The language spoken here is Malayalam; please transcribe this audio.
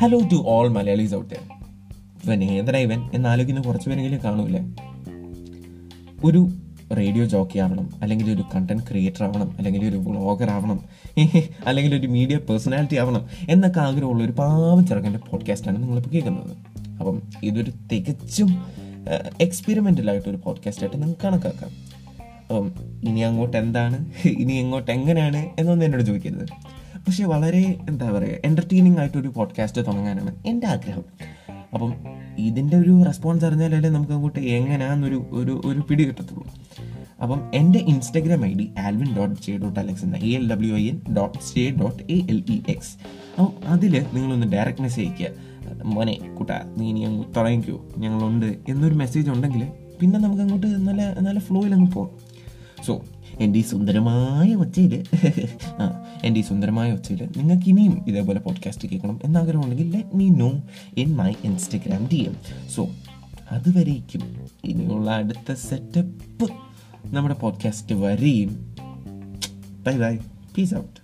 ഹലോ ടു ഓൾ മലയാളീസ് ഔട്ട് ഏതടാ ഇവൻ എന്നാലോചിക്കുന്ന കുറച്ച് പേരെങ്കിലും കാണൂലേ ഒരു റേഡിയോ ജോക്കി ആവണം അല്ലെങ്കിൽ ഒരു കണ്ടന്റ് ക്രിയേറ്റർ ആവണം അല്ലെങ്കിൽ ഒരു വ്ളോഗർ ആവണം അല്ലെങ്കിൽ ഒരു മീഡിയ പേഴ്സണാലിറ്റി ആവണം എന്നൊക്കെ ആഗ്രഹമുള്ള ഒരു പാവം ചെറുക്കന്റെ പോഡ്കാസ്റ്റാണ് നിങ്ങളിപ്പോൾ കേൾക്കുന്നത്. അപ്പം ഇതൊരു തികച്ചും എക്സ്പെരിമെന്റലായിട്ടൊരു പോഡ്കാസ്റ്റായിട്ട് നിങ്ങൾക്ക് കണക്കാക്കാം. അപ്പം ഇനി അങ്ങോട്ട് എന്താണ്? ഇനി അങ്ങോട്ട് എങ്ങനെയാണ്? എന്നൊന്നും എന്നോട് ചോദിക്കരുത്. പക്ഷെ വളരെ എന്താ പറയുക എന്റർടൈനിങ് ആയിട്ടൊരു പോഡ്കാസ്റ്റ് തുടങ്ങാനാണ് എന്റെ ആഗ്രഹം. അപ്പം ഇതിന്റെ ഒരു റെസ്പോൺസ് അറിഞ്ഞാലല്ലേ നമുക്ക് അങ്ങോട്ട് എങ്ങനെയാണെന്നൊരു ഒരു ഒരു പിടി കിട്ടത്തുള്ളൂ. അപ്പം എന്റെ Instagram I D Alvin dot J dot Alex എന്ന A L W I N dot J dot A L E X അപ്പം അതിൽ നിങ്ങളൊന്ന് ഡയറക്റ്റ് മെസ്സേജ് അയക്കുക മോനെ കൂട്ടാ നീ ഇനി അങ്ങ് തുടങ്ങിക്കോ. ഞങ്ങളുണ്ട് എന്നൊരു മെസ്സേജ് ഉണ്ടെങ്കിൽ പിന്നെ നമുക്ക് അങ്ങോട്ട് നല്ല നല്ല ഫ്ലോയിൽ അങ്ങ് സോ എന്റെ ഈ സുന്ദരമായ ഒച്ചയിൽ ആ എന്റെ ഈ സുന്ദരമായ ഒച്ചയിൽ നിങ്ങൾക്ക് ഇനിയും ഇതേപോലെ പോഡ്കാസ്റ്റ് കേൾക്കണം എന്നാഗ്രഹമുണ്ടെങ്കിൽ let me know in my Instagram D M so അതുവരേക്കും ഇനിയുള്ള അടുത്ത സെറ്റപ്പ് നമ്മുടെ പോഡ്കാസ്റ്റ് വരെയും. By bye peace out